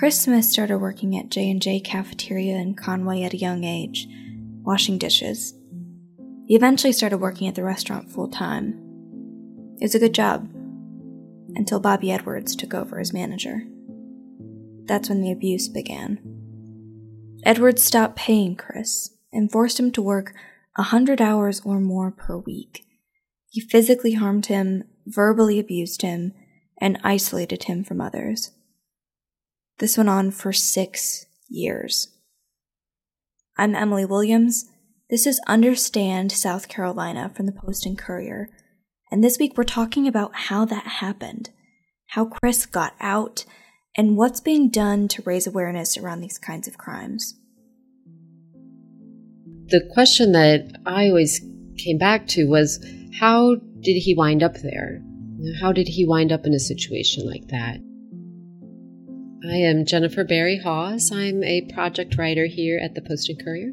Chris Smith started working at J&J cafeteria in Conway at a young age, washing dishes. He eventually started working at the restaurant full time. It was a good job, until Bobby Edwards took over as manager. That's when the abuse began. Edwards stopped paying Chris and forced him to work a hundred hours or more per week. He physically harmed him, verbally abused him, and isolated him from others. This went on for six years. I'm Emily Williams. This is Understand South Carolina from the Post and Courier. And this week we're talking about how that happened, how Chris got out, and what's being done to raise awareness around these kinds of crimes. The question that I always came back to was how did he wind up there? How did he wind up in a situation like that? I am Jennifer Berry Hawes. I'm a project writer here at the Post and Courier.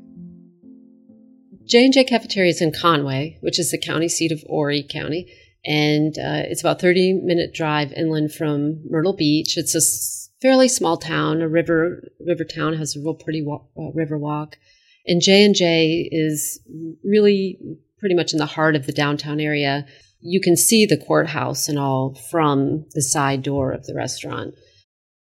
J&J Cafeteria is in Conway, which is the county seat of Horry County, and uh, it's about 30 minute drive inland from Myrtle Beach. It's a fairly small town, a river river town has a real pretty wa- uh, river walk, and J&J is really pretty much in the heart of the downtown area. You can see the courthouse and all from the side door of the restaurant.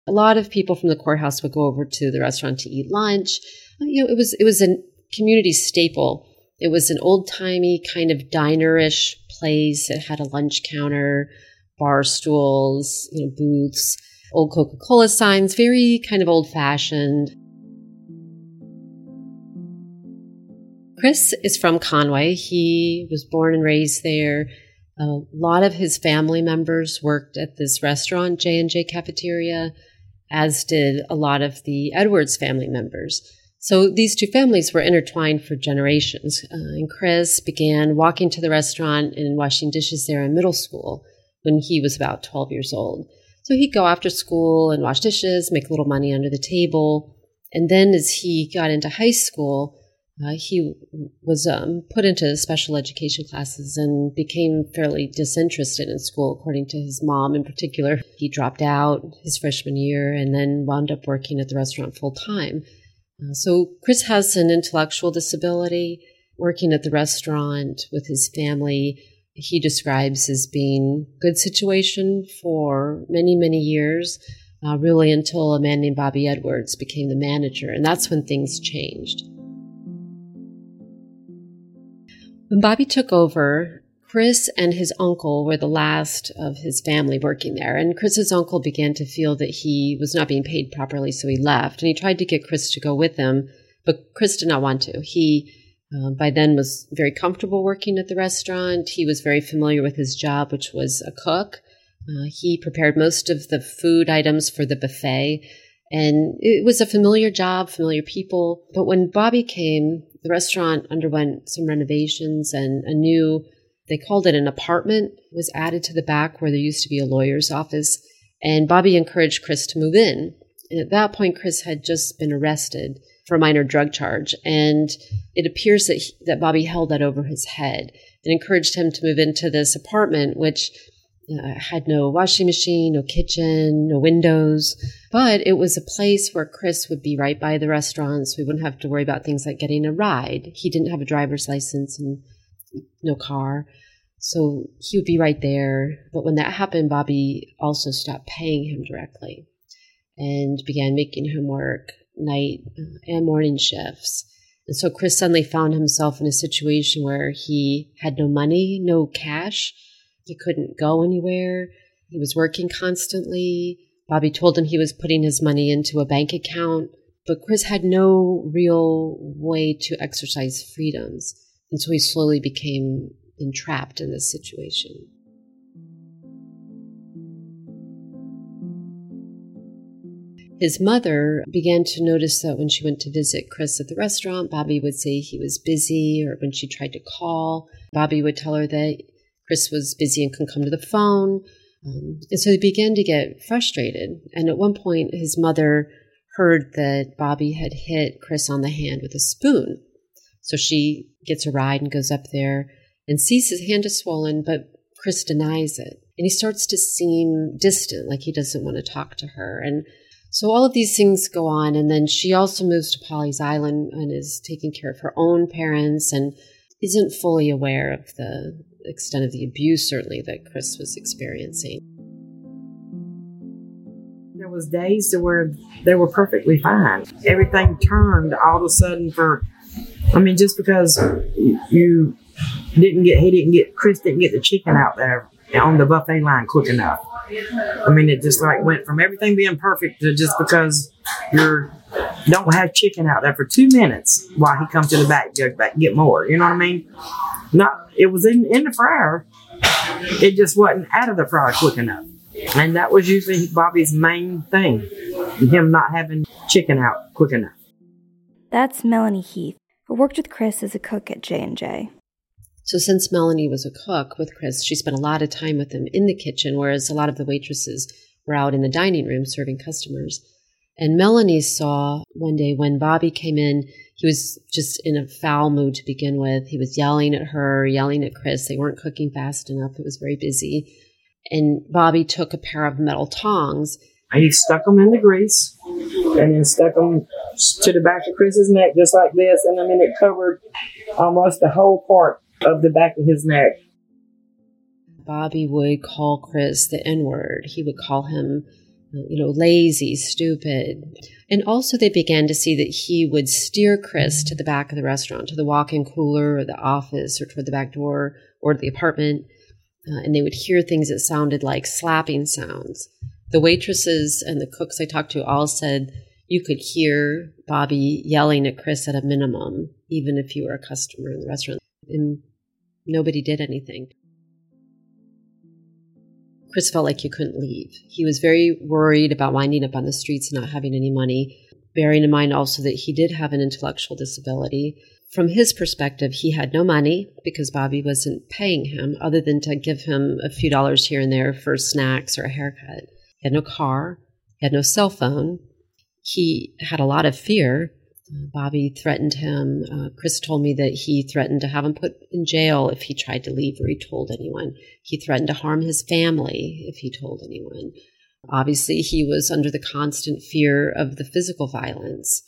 A lot of people from the courthouse would go over to the restaurant to eat lunch. Uh, you know, it was it was a community staple. It was an old timey kind of dinerish place. It had a lunch counter, bar stools, you know, booths, old Coca Cola signs, very kind of old fashioned. Chris is from Conway. He was born and raised there. A lot of his family members worked at this restaurant, J and J Cafeteria, as did a lot of the Edwards family members. So these two families were intertwined for generations. Uh, and Chris began walking to the restaurant and washing dishes there in middle school when he was about 12 years old. So he'd go after school and wash dishes, make a little money under the table. And then as he got into high school, uh, he was um, put into special education classes and became fairly disinterested in school, according to his mom in particular. He dropped out his freshman year and then wound up working at the restaurant full time. Uh, so, Chris has an intellectual disability. Working at the restaurant with his family, he describes as being good situation for many, many years, uh, really until a man named Bobby Edwards became the manager. And that's when things changed. When Bobby took over, Chris and his uncle were the last of his family working there. And Chris's uncle began to feel that he was not being paid properly, so he left. And he tried to get Chris to go with him, but Chris did not want to. He, uh, by then, was very comfortable working at the restaurant. He was very familiar with his job, which was a cook. Uh, he prepared most of the food items for the buffet. And it was a familiar job, familiar people. But when Bobby came, the restaurant underwent some renovations and a new, they called it an apartment, was added to the back where there used to be a lawyer's office. And Bobby encouraged Chris to move in. And at that point, Chris had just been arrested for a minor drug charge. And it appears that, he, that Bobby held that over his head and encouraged him to move into this apartment, which uh, had no washing machine, no kitchen, no windows, but it was a place where Chris would be right by the restaurants. We wouldn't have to worry about things like getting a ride. He didn't have a driver's license and no car. So he would be right there. But when that happened, Bobby also stopped paying him directly and began making him work night uh, and morning shifts. And so Chris suddenly found himself in a situation where he had no money, no cash he couldn't go anywhere. He was working constantly. Bobby told him he was putting his money into a bank account, but Chris had no real way to exercise freedoms. And so he slowly became entrapped in this situation. His mother began to notice that when she went to visit Chris at the restaurant, Bobby would say he was busy, or when she tried to call, Bobby would tell her that Chris was busy and couldn't come to the phone. Um, and so he began to get frustrated. And at one point, his mother heard that Bobby had hit Chris on the hand with a spoon. So she gets a ride and goes up there and sees his hand is swollen, but Chris denies it. And he starts to seem distant, like he doesn't want to talk to her. And So all of these things go on. And then she also moves to Pawleys Island and is taking care of her own parents and isn't fully aware of the extent of the abuse, certainly, that Chris was experiencing. There was days to where they were perfectly fine. Everything turned all of a sudden for, I mean, just because you didn't get, he didn't get, Chris didn't get the chicken out there on the buffet line quick enough. I mean, it just like went from everything being perfect to just because you're don't have chicken out there for two minutes while he comes to the back, go back get more. You know what I mean? Not it was in, in the fryer. It just wasn't out of the fryer quick enough. And that was usually Bobby's main thing. Him not having chicken out quick enough. That's Melanie Heath, who worked with Chris as a cook at J&J. So since Melanie was a cook with Chris, she spent a lot of time with him in the kitchen, whereas a lot of the waitresses were out in the dining room serving customers. And Melanie saw one day when Bobby came in, he was just in a foul mood to begin with. He was yelling at her, yelling at Chris. They weren't cooking fast enough. It was very busy. And Bobby took a pair of metal tongs. And he stuck them in the grease and then stuck them to the back of Chris's neck just like this. And I mean, it covered almost the whole part of the back of his neck. Bobby would call Chris the N word. He would call him, you know, lazy, stupid. And also, they began to see that he would steer Chris to the back of the restaurant, to the walk in cooler or the office or toward the back door or the apartment. Uh, and they would hear things that sounded like slapping sounds. The waitresses and the cooks I talked to all said you could hear Bobby yelling at Chris at a minimum, even if you were a customer in the restaurant. And Nobody did anything. Chris felt like he couldn't leave. He was very worried about winding up on the streets and not having any money, bearing in mind also that he did have an intellectual disability. From his perspective, he had no money because Bobby wasn't paying him other than to give him a few dollars here and there for snacks or a haircut. He had no car, he had no cell phone. He had a lot of fear Bobby threatened him. Uh, Chris told me that he threatened to have him put in jail if he tried to leave or he told anyone. He threatened to harm his family if he told anyone. Obviously, he was under the constant fear of the physical violence.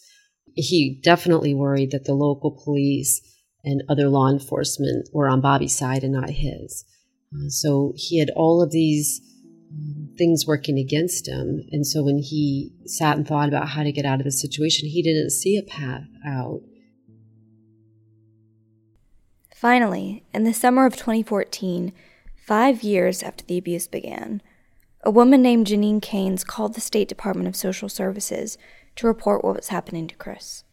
He definitely worried that the local police and other law enforcement were on Bobby's side and not his. Uh, so he had all of these things working against him. And so when he sat and thought about how to get out of the situation, he didn't see a path out. Finally, in the summer of 2014, five years after the abuse began, a woman named Janine Caines called the State Department of Social Services to report what was happening to Chris.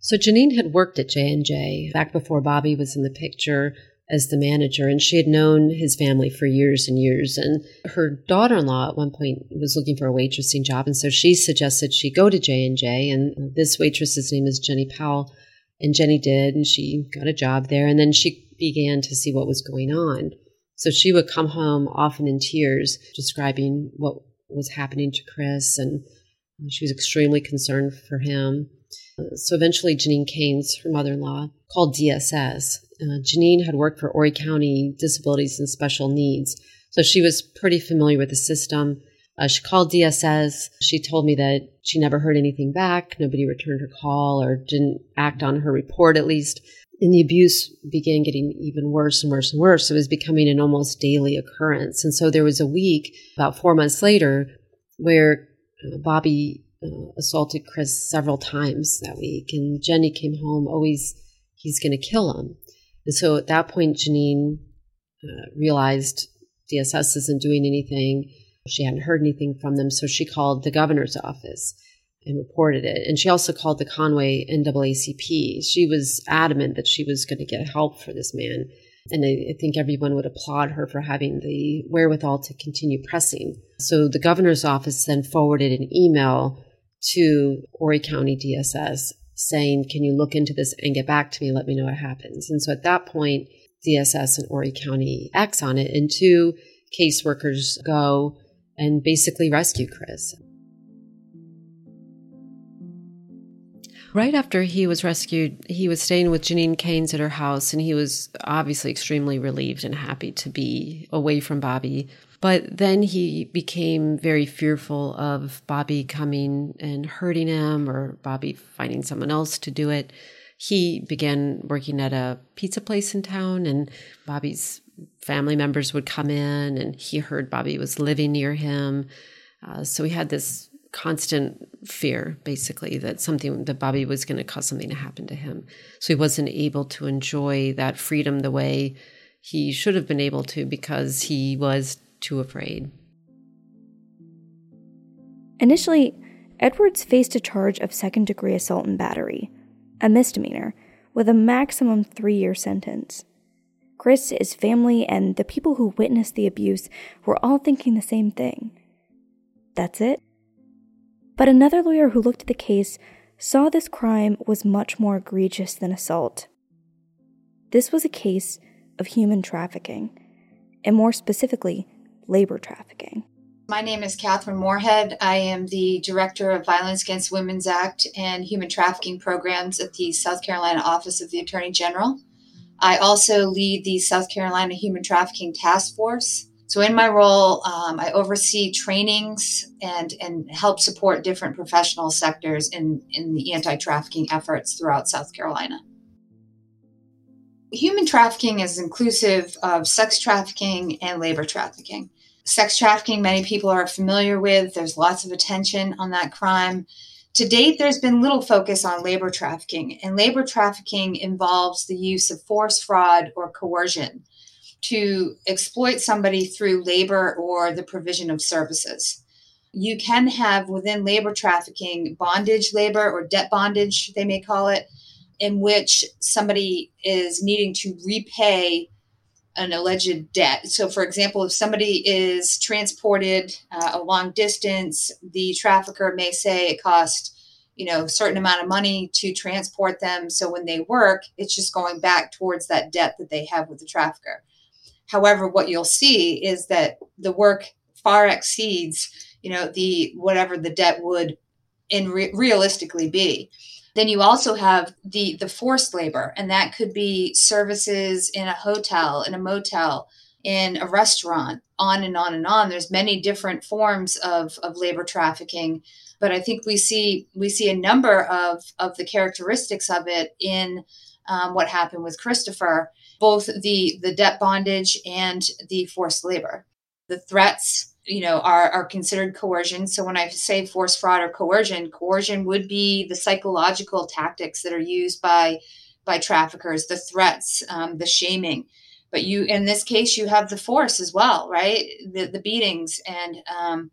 So Janine had worked at J&J back before Bobby was in the picture as the manager and she had known his family for years and years. And her daughter-in-law at one point was looking for a waitressing job and so she suggested she go to j&j and this waitress's name is jenny powell and jenny did and she got a job there and then she began to see what was going on. So she would come home often in tears describing what was happening to chris and she was extremely concerned for him. So eventually janine caines her mother-in-law called dss uh, Janine had worked for Horry County Disabilities and Special Needs, so she was pretty familiar with the system. Uh, she called DSS. She told me that she never heard anything back. Nobody returned her call or didn't act on her report, at least. And the abuse began getting even worse and worse and worse. It was becoming an almost daily occurrence. And so there was a week, about four months later, where uh, Bobby uh, assaulted Chris several times that week. And Jenny came home always, he's going to kill him. And so at that point, Janine uh, realized DSS isn't doing anything. She hadn't heard anything from them. So she called the governor's office and reported it. And she also called the Conway NAACP. She was adamant that she was going to get help for this man. And I, I think everyone would applaud her for having the wherewithal to continue pressing. So the governor's office then forwarded an email to Horry County DSS saying, Can you look into this and get back to me? Let me know what happens. And so at that point, DSS and Horry County acts on it, and two caseworkers go and basically rescue Chris. Right after he was rescued, he was staying with Janine Caines at her house, and he was obviously extremely relieved and happy to be away from Bobby. But then he became very fearful of Bobby coming and hurting him or Bobby finding someone else to do it. He began working at a pizza place in town, and Bobby's family members would come in, and he heard Bobby was living near him. Uh, so he had this constant fear, basically, that something that Bobby was going to cause something to happen to him. So he wasn't able to enjoy that freedom the way he should have been able to because he was too afraid. Initially, Edwards faced a charge of second degree assault and battery, a misdemeanor, with a maximum three year sentence. Chris, his family, and the people who witnessed the abuse were all thinking the same thing. That's it? But another lawyer who looked at the case saw this crime was much more egregious than assault. This was a case of human trafficking, and more specifically, labor trafficking. My name is Kathryn Moorehead. I am the Director of Violence Against Women's Act and Human Trafficking Programs at the South Carolina Office of the Attorney General. I also lead the South Carolina Human Trafficking Task Force, so in my role, um, I oversee trainings and and help support different professional sectors in in the anti-trafficking efforts throughout South Carolina. Human trafficking is inclusive of sex trafficking and labor trafficking. Sex trafficking, many people are familiar with. There's lots of attention on that crime. To date, there's been little focus on labor trafficking, and labor trafficking involves the use of force, fraud, or coercion to exploit somebody through labor or the provision of services. You can have within labor trafficking bondage labor or debt bondage, they may call it, in which somebody is needing to repay an alleged debt. So, for example, if somebody is transported uh, a long distance, the trafficker may say it cost you know a certain amount of money to transport them so when they work it's just going back towards that debt that they have with the trafficker However, what you'll see is that the work far exceeds, you know, the whatever the debt would in re- realistically be. Then you also have the the forced labor, and that could be services in a hotel, in a motel, in a restaurant, on and on and on. There's many different forms of, of labor trafficking, but I think we see we see a number of of the characteristics of it in um, what happened with Christopher both the the debt bondage and the forced labor. The threats, you know, are are considered coercion. So when I say forced fraud or coercion, coercion would be the psychological tactics that are used by by traffickers, the threats, um, the shaming. But you, in this case, you have the force as well, right? The the beatings and um,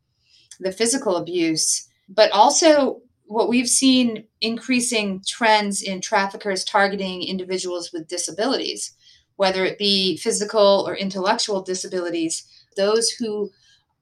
the physical abuse, but also what we've seen increasing trends in traffickers targeting individuals with disabilities whether it be physical or intellectual disabilities, those who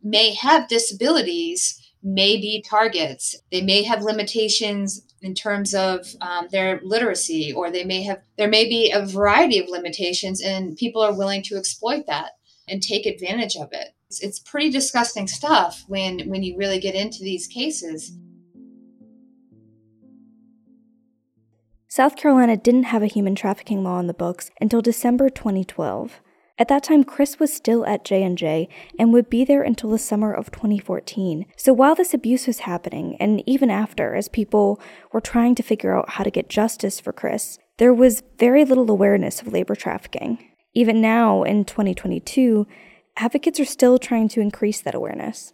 may have disabilities may be targets. They may have limitations in terms of um, their literacy, or they may have, there may be a variety of limitations, and people are willing to exploit that and take advantage of it. It's, it's pretty disgusting stuff when, when you really get into these cases. South Carolina didn't have a human trafficking law in the books until December 2012. At that time, Chris was still at J&J and would be there until the summer of 2014. So while this abuse was happening, and even after, as people were trying to figure out how to get justice for Chris, there was very little awareness of labor trafficking. Even now, in 2022, advocates are still trying to increase that awareness.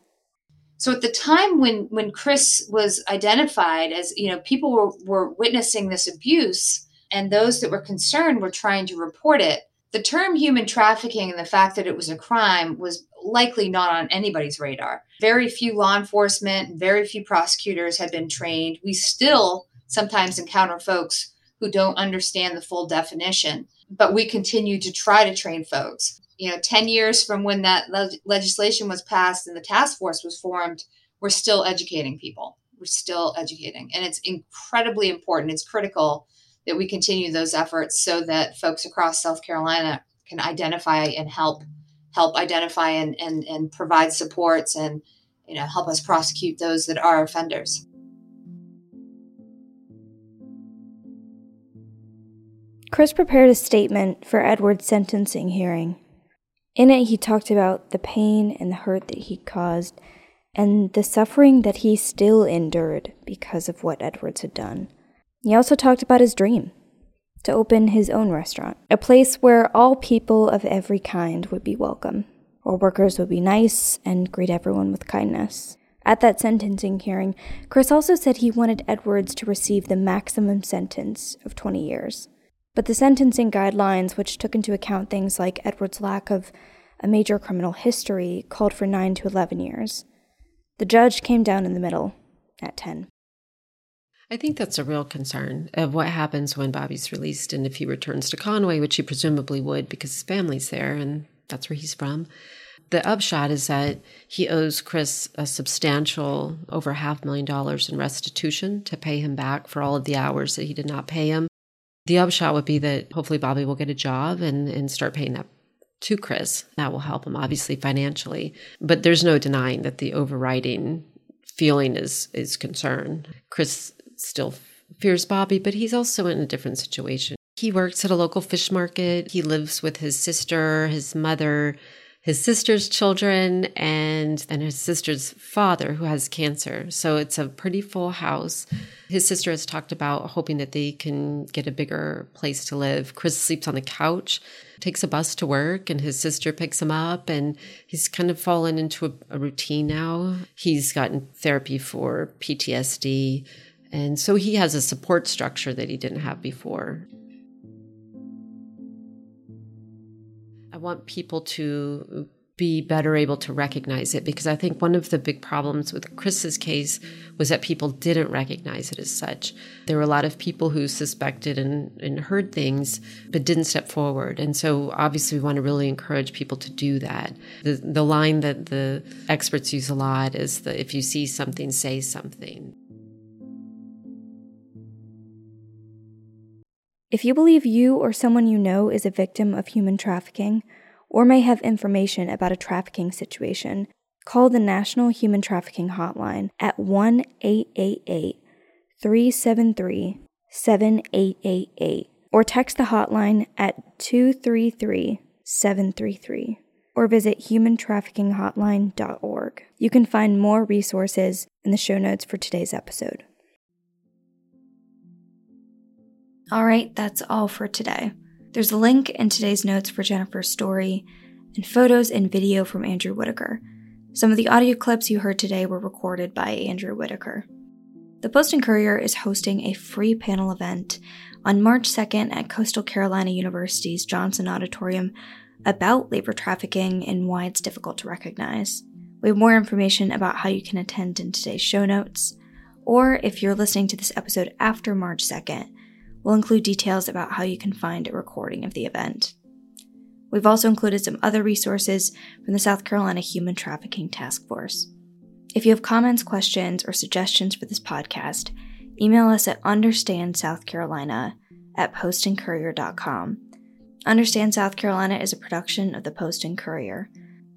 So at the time when when Chris was identified as, you know, people were, were witnessing this abuse and those that were concerned were trying to report it. The term human trafficking and the fact that it was a crime was likely not on anybody's radar. Very few law enforcement, very few prosecutors had been trained. We still sometimes encounter folks who don't understand the full definition, but we continue to try to train folks you know 10 years from when that le- legislation was passed and the task force was formed we're still educating people. We're still educating. And it's incredibly important. It's critical that we continue those efforts so that folks across south carolina can identify and help help identify and and, and provide supports and you know help us prosecute those that are offenders. Chris prepared a statement for Edward's sentencing hearing. In it, he talked about the pain and the hurt that he caused and the suffering that he still endured because of what Edwards had done. He also talked about his dream to open his own restaurant, a place where all people of every kind would be welcome, where workers would be nice and greet everyone with kindness. At that sentencing hearing, Chris also said he wanted Edwards to receive the maximum sentence of 20 years. But the sentencing guidelines, which took into account things like Edwards' lack of a major criminal history, called for 9 to 11 years. The judge came down in the middle at 10. I think that's a real concern of what happens when Bobby's released and if he returns to Conway, which he presumably would because his family's there and that's where he's from. The upshot is that he owes Chris a substantial over half million dollars in restitution to pay him back for all of the hours that he did not pay him. The upshot would be that hopefully Bobby will get a job and, and start paying that to Chris. That will help him obviously financially. But there's no denying that the overriding feeling is is concern. Chris still fears Bobby, but he's also in a different situation. He works at a local fish market. He lives with his sister, his mother, his sister's children, and and his sister's father who has cancer. So it's a pretty full house. His sister has talked about hoping that they can get a bigger place to live. Chris sleeps on the couch, takes a bus to work, and his sister picks him up. And he's kind of fallen into a, a routine now. He's gotten therapy for PTSD. And so he has a support structure that he didn't have before. Want people to be better able to recognize it because I think one of the big problems with Chris's case was that people didn't recognize it as such. There were a lot of people who suspected and, and heard things but didn't step forward. And so obviously we want to really encourage people to do that. The, the line that the experts use a lot is that if you see something, say something. If you believe you or someone you know is a victim of human trafficking, or may have information about a trafficking situation, call the National Human Trafficking Hotline at 1 888 373 7888 or text the hotline at 233 733 or visit humantraffickinghotline.org. You can find more resources in the show notes for today's episode. All right, that's all for today. There's a link in today's notes for Jennifer's story and photos and video from Andrew Whitaker. Some of the audio clips you heard today were recorded by Andrew Whitaker. The Post and Courier is hosting a free panel event on March 2nd at Coastal Carolina University's Johnson Auditorium about labor trafficking and why it's difficult to recognize. We have more information about how you can attend in today's show notes, or if you're listening to this episode after March 2nd, We'll include details about how you can find a recording of the event. We've also included some other resources from the South Carolina Human Trafficking Task Force. If you have comments, questions, or suggestions for this podcast, email us at understandsouthcarolina at postandcourier.com. Understand South Carolina is a production of the Post and Courier.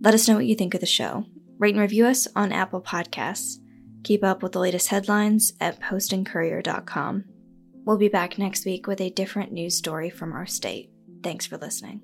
Let us know what you think of the show. Rate and review us on Apple Podcasts. Keep up with the latest headlines at postandcourier.com. We'll be back next week with a different news story from our state. Thanks for listening.